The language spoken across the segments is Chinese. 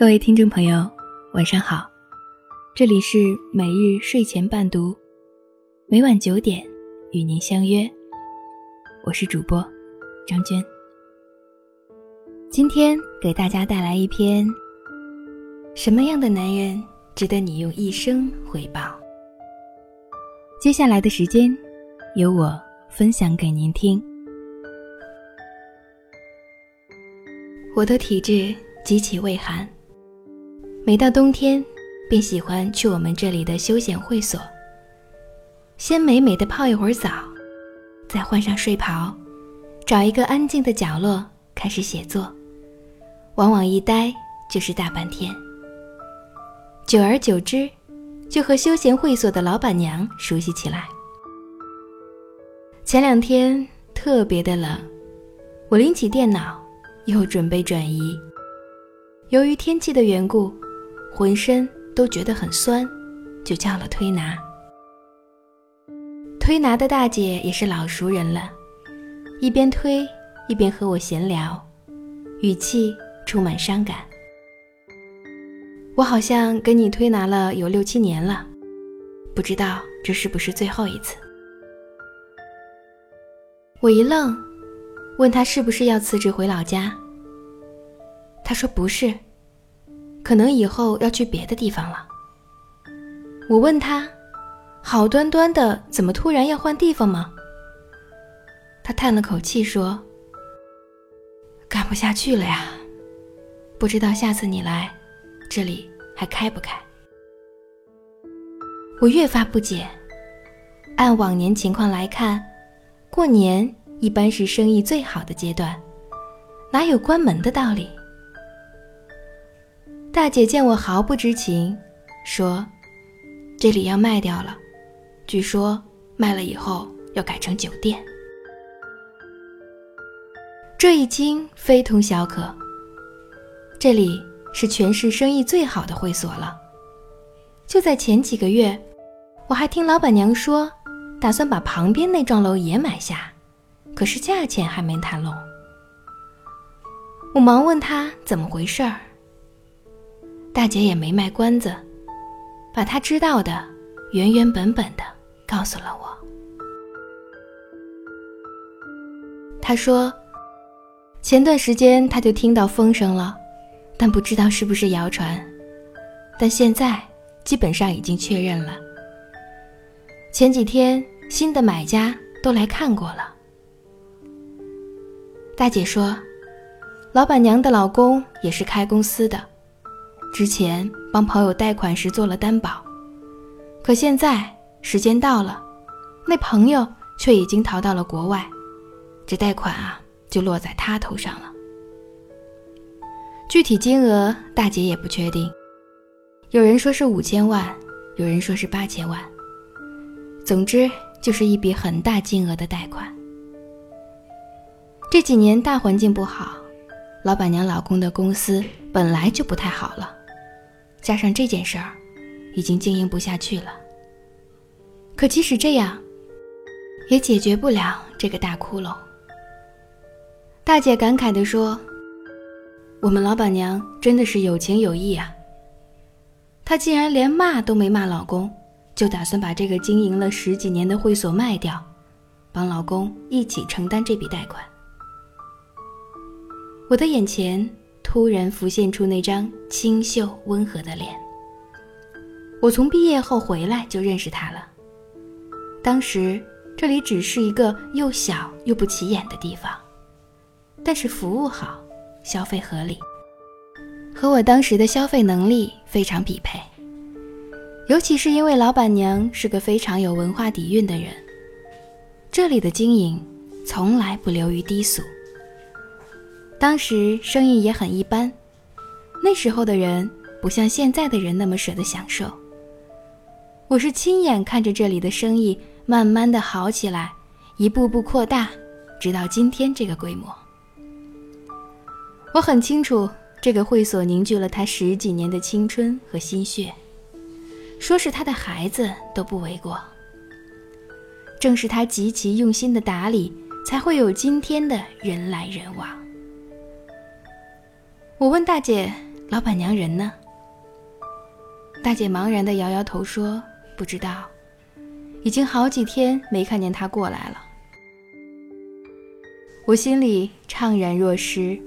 各位听众朋友，晚上好，这里是每日睡前伴读，每晚九点与您相约，我是主播张娟。今天给大家带来一篇：什么样的男人值得你用一生回报？接下来的时间，由我分享给您听。我的体质极其畏寒。每到冬天，便喜欢去我们这里的休闲会所，先美美的泡一会儿澡，再换上睡袍，找一个安静的角落开始写作，往往一待就是大半天。久而久之，就和休闲会所的老板娘熟悉起来。前两天特别的冷，我拎起电脑，又准备转移。由于天气的缘故。浑身都觉得很酸，就叫了推拿。推拿的大姐也是老熟人了，一边推一边和我闲聊，语气充满伤感。我好像跟你推拿了有六七年了，不知道这是不是最后一次？我一愣，问他是不是要辞职回老家。他说不是。可能以后要去别的地方了。我问他：“好端端的，怎么突然要换地方吗？”他叹了口气说：“干不下去了呀，不知道下次你来，这里还开不开。”我越发不解。按往年情况来看，过年一般是生意最好的阶段，哪有关门的道理？大姐见我毫不知情，说：“这里要卖掉了，据说卖了以后要改成酒店。”这一惊非同小可。这里是全市生意最好的会所了。就在前几个月，我还听老板娘说，打算把旁边那幢楼也买下，可是价钱还没谈拢。我忙问她怎么回事儿。大姐也没卖关子，把她知道的原原本本的告诉了我。她说，前段时间她就听到风声了，但不知道是不是谣传。但现在基本上已经确认了。前几天新的买家都来看过了。大姐说，老板娘的老公也是开公司的。之前帮朋友贷款时做了担保，可现在时间到了，那朋友却已经逃到了国外，这贷款啊就落在他头上了。具体金额大姐也不确定，有人说是五千万，有人说是八千万，总之就是一笔很大金额的贷款。这几年大环境不好，老板娘老公的公司本来就不太好了。加上这件事儿，已经经营不下去了。可即使这样，也解决不了这个大窟窿。大姐感慨地说：“我们老板娘真的是有情有义啊！她竟然连骂都没骂老公，就打算把这个经营了十几年的会所卖掉，帮老公一起承担这笔贷款。”我的眼前。突然浮现出那张清秀温和的脸。我从毕业后回来就认识他了。当时这里只是一个又小又不起眼的地方，但是服务好，消费合理，和我当时的消费能力非常匹配。尤其是因为老板娘是个非常有文化底蕴的人，这里的经营从来不流于低俗。当时生意也很一般，那时候的人不像现在的人那么舍得享受。我是亲眼看着这里的生意慢慢的好起来，一步步扩大，直到今天这个规模。我很清楚，这个会所凝聚了他十几年的青春和心血，说是他的孩子都不为过。正是他极其用心的打理，才会有今天的人来人往。我问大姐：“老板娘人呢？大姐茫然的摇摇头说：“不知道，已经好几天没看见她过来了。”我心里怅然若失，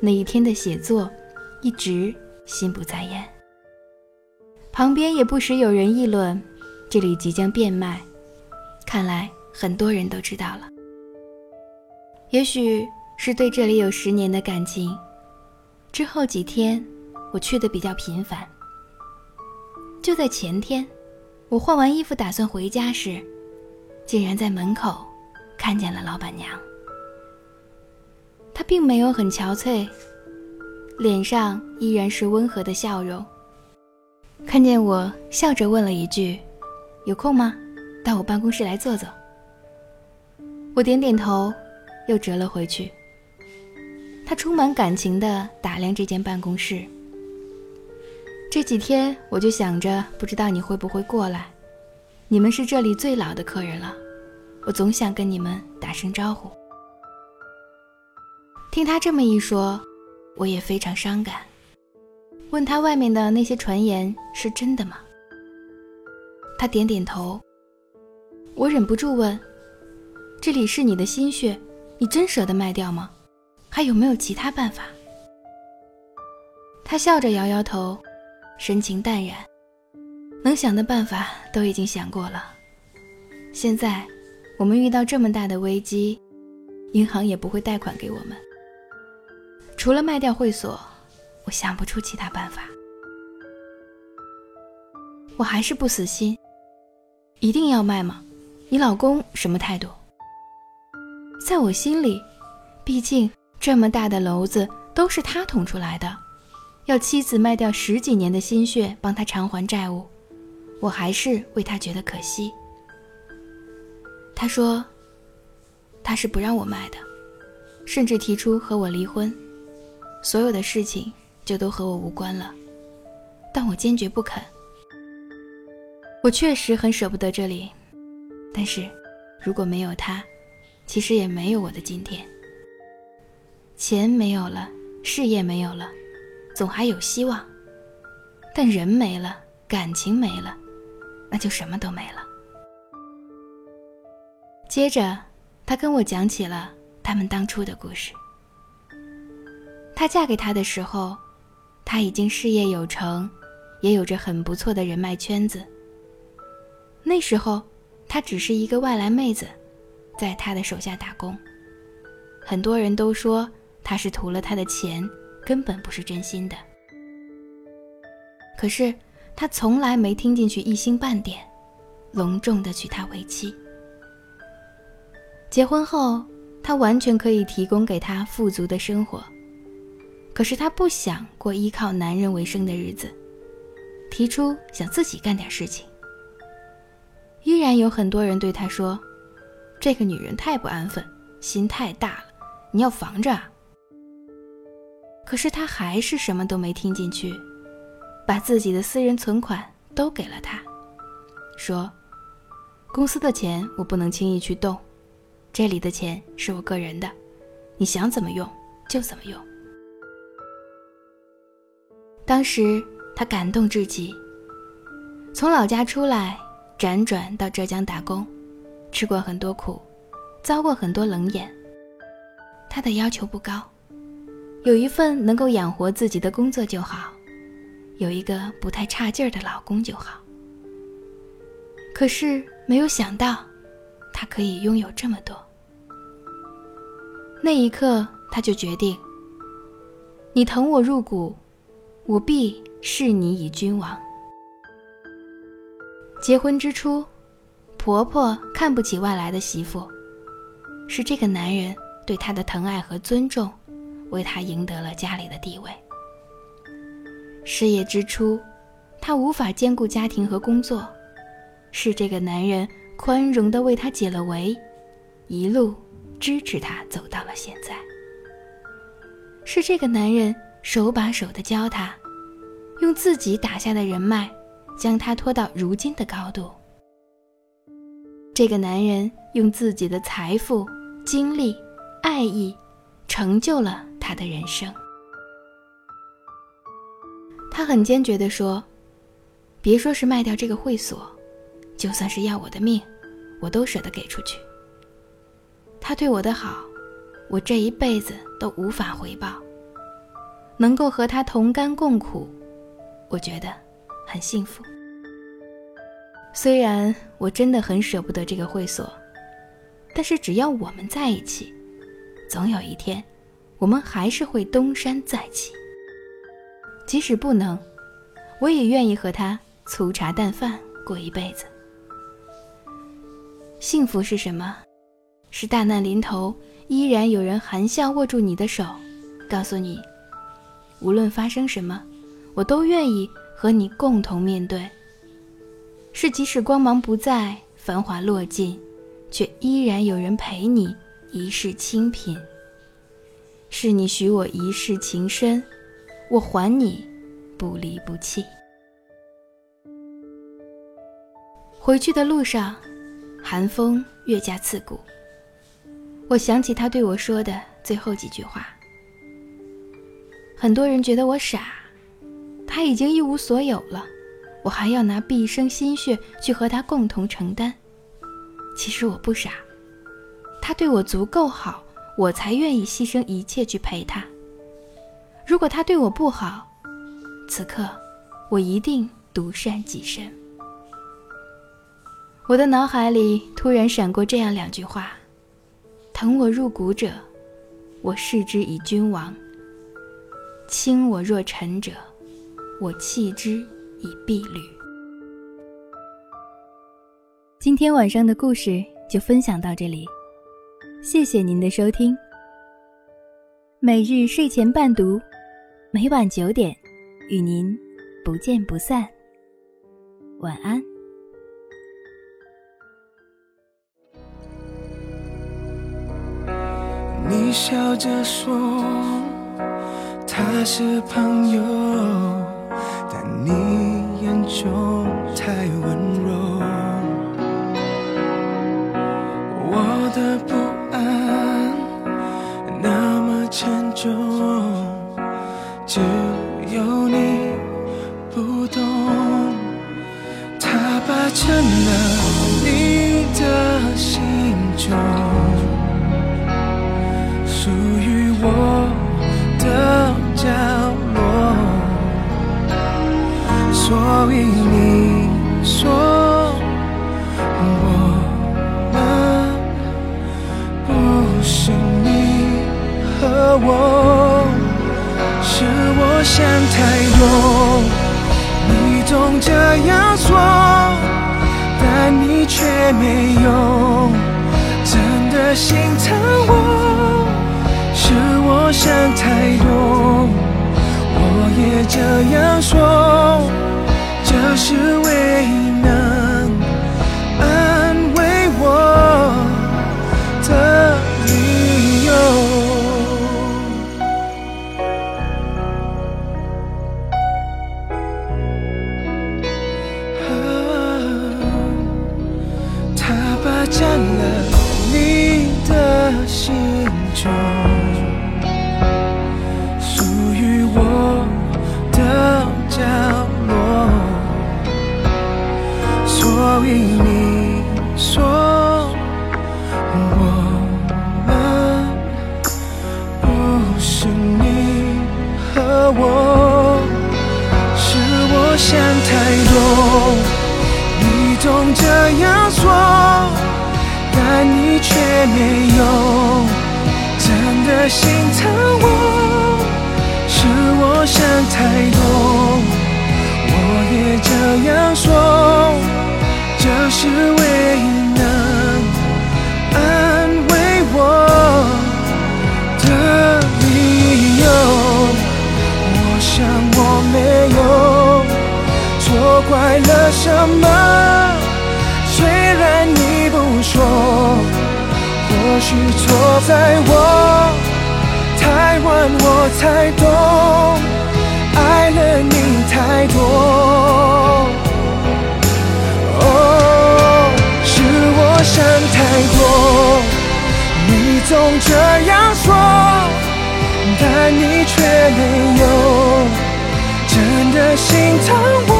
那一天的写作，一直心不在焉。旁边也不时有人议论，这里即将变卖，看来很多人都知道了。也许是对这里有十年的感情。之后几天，我去的比较频繁。就在前天，我换完衣服打算回家时，竟然在门口看见了老板娘。她并没有很憔悴，脸上依然是温和的笑容。看见我，笑着问了一句：“有空吗？到我办公室来坐坐。”我点点头，又折了回去。他充满感情地打量这间办公室。这几天我就想着，不知道你会不会过来。你们是这里最老的客人了，我总想跟你们打声招呼。听他这么一说，我也非常伤感。问他外面的那些传言是真的吗？他点点头。我忍不住问：“这里是你的心血，你真舍得卖掉吗？还有没有其他办法？”他笑着摇摇头，神情淡然：“能想的办法都已经想过了。现在我们遇到这么大的危机，银行也不会贷款给我们。”除了卖掉会所，我想不出其他办法。我还是不死心，一定要卖吗？你老公什么态度？在我心里，毕竟这么大的篓子都是他捅出来的，要妻子卖掉十几年的心血帮他偿还债务，我还是为他觉得可惜。他说，他是不让我卖的，甚至提出和我离婚。所有的事情就都和我无关了，但我坚决不肯。我确实很舍不得这里，但是如果没有他，其实也没有我的今天。钱没有了，事业没有了，总还有希望。但人没了，感情没了，那就什么都没了。接着，他跟我讲起了他们当初的故事。她嫁给他的时候，他已经事业有成，也有着很不错的人脉圈子。那时候，她只是一个外来妹子，在他的手下打工。很多人都说他是图了他的钱，根本不是真心的。可是他从来没听进去一星半点，隆重的娶她为妻。结婚后，他完全可以提供给她富足的生活。可是她不想过依靠男人为生的日子，提出想自己干点事情。依然有很多人对她说：“这个女人太不安分，心太大了，你要防着啊。”可是他还是什么都没听进去，把自己的私人存款都给了他，说：“公司的钱我不能轻易去动，这里的钱是我个人的，你想怎么用就怎么用。”当时他感动至极。从老家出来，辗转到浙江打工，吃过很多苦，遭过很多冷眼。他的要求不高，有一份能够养活自己的工作就好，有一个不太差劲儿的老公就好。可是没有想到，他可以拥有这么多。那一刻，他就决定：你疼我入骨。我必视你以君王。结婚之初，婆婆看不起外来的媳妇，是这个男人对她的疼爱和尊重，为他赢得了家里的地位。事业之初，他无法兼顾家庭和工作，是这个男人宽容的为他解了围，一路支持他走到了现在。是这个男人。手把手的教他，用自己打下的人脉，将他拖到如今的高度。这个男人用自己的财富、精力、爱意，成就了他的人生。他很坚决地说：“别说是卖掉这个会所，就算是要我的命，我都舍得给出去。他对我的好，我这一辈子都无法回报。能够和他同甘共苦，我觉得很幸福。虽然我真的很舍不得这个会所，但是只要我们在一起，总有一天，我们还是会东山再起。”即使不能，我也愿意和他粗茶淡饭过一辈子。幸福是什么？是大难临头依然有人含笑握住你的手，告诉你，无论发生什么，我都愿意和你共同面对。是即使光芒不再，繁华落尽，却依然有人陪你一世清贫。是你许我一世情深。我还你，不离不弃。回去的路上，寒风越加刺骨。我想起他对我说的最后几句话。很多人觉得我傻，他已经一无所有了，我还要拿毕生心血去和他共同承担。其实我不傻，他对我足够好，我才愿意牺牲一切去陪他。如果他对我不好，此刻我一定独善其身。我的脑海里突然闪过这样两句话：“疼我入骨者，我视之以君王；轻我若尘者，我弃之以敝履。”今天晚上的故事就分享到这里，谢谢您的收听。每日睡前伴读。每晚九点，与您不见不散。晚安。你笑着说他是朋友，但你眼中太温柔。我的不成了你的心中，属于我的角落，所以你说我们不是你和我。是我想太多，你总这样说，却没有真的心疼我。是我想太多，我也这样说，这是为难没有真的心疼我，是我想太多，我也这样说。这是唯一能安慰我的理由。我想我没有错怪了什么，或许错在我太晚，我才懂，爱了你太多。哦，是我想太多，你总这样说，但你却没有真。的心疼我，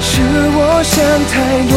是我想太多。